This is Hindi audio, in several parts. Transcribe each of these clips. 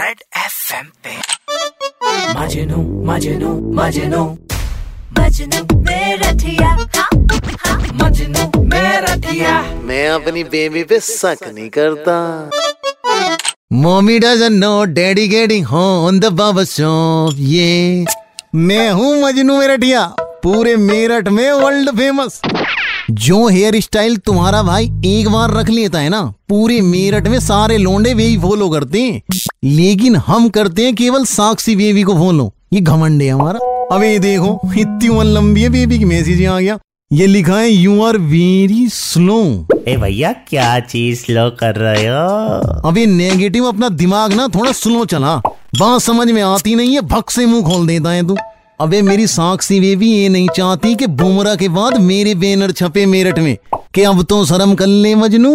रेड एफएम पे। मजनू मजनू मजनू। मजनू मेरा ठिया। हाँ, हाँ। मजनू मेरा दिया मैं अपनी बेबी पे शक नहीं करता। Mummy doesn't know daddy getting home the Baba shop ये मैं हूँ मजनू मेरठिया पूरे मेरठ में वर्ल्ड फ़ेमस जो हेयर स्टाइल तुम्हारा भाई एक बार रख लेता है ना पूरे मेरठ में सारे लोंडे वही फॉलो करते हैं। लेकिन हम करते हैं केवल साक्षी बेबी को फॉलो ये घमंड है हमारा। अबे देखो इतनी उम्र लंबी है बेबी की मैसेज आ गया। ये लिखा है यू आर वेरी स्लो ए भैया क्या चीज़ स्लो कर रहे हो? अबे नेगेटिव अपना दिमाग ना थोड़ा स्लो चला। बात समझ में आती नहीं है भक से मुँह खोल देता है तू। अबे मेरी साक्षी बेबी ये नहीं चाहती कि बुमरा के बाद मेरे बैनर छपे मेरठ में, कि अब तो शर्म कर ले मजनू।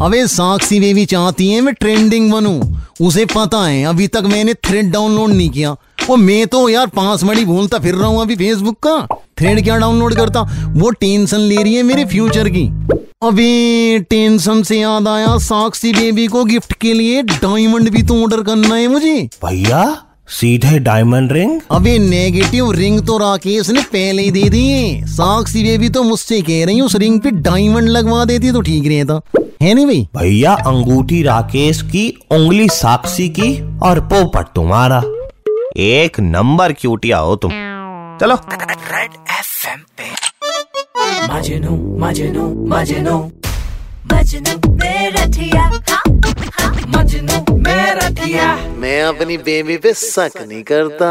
अबे साक्षी बेबी चाहती है, मैं ट्रेंडिंग बनूं। उसे पता है, अभी तक मैंने थ्रेड डाउनलोड नहीं किया। वो मैं तो यार पाँच मड़ी भूलता फिर रहा हूँ अभी फेसबुक का। थ्रेड क्या डाउनलोड करता? वो टेंशन ले रही है मेरे फ्यूचर की। अबे टेंशन से याद आया साक्षी बेबी को गिफ्ट के लिए डायमंड भी तो ऑर्डर करना है मुझे। भैया? सीधे डायमंड रिंग अबे नेगेटिव रिंग तो राकेश ने पहले ही दे दी है। साक्षी बेबी तो मुझसे कह रही उस रिंग पे डायमंड लगवा देती तो ठीक रहता। है नहीं भाई? भैया अंगूठी राकेश की उंगली साक्षी की और पोपट तुम्हारा। एक नंबर क्यूटिया हो तुम। चलो। रेड एफएम पे। मजनू मजनू मजनू। मजनू मेरा ठिया हाँ, हाँ। मजनू मैं रखिया। मैं अपनी बेबी पे शक नहीं करता।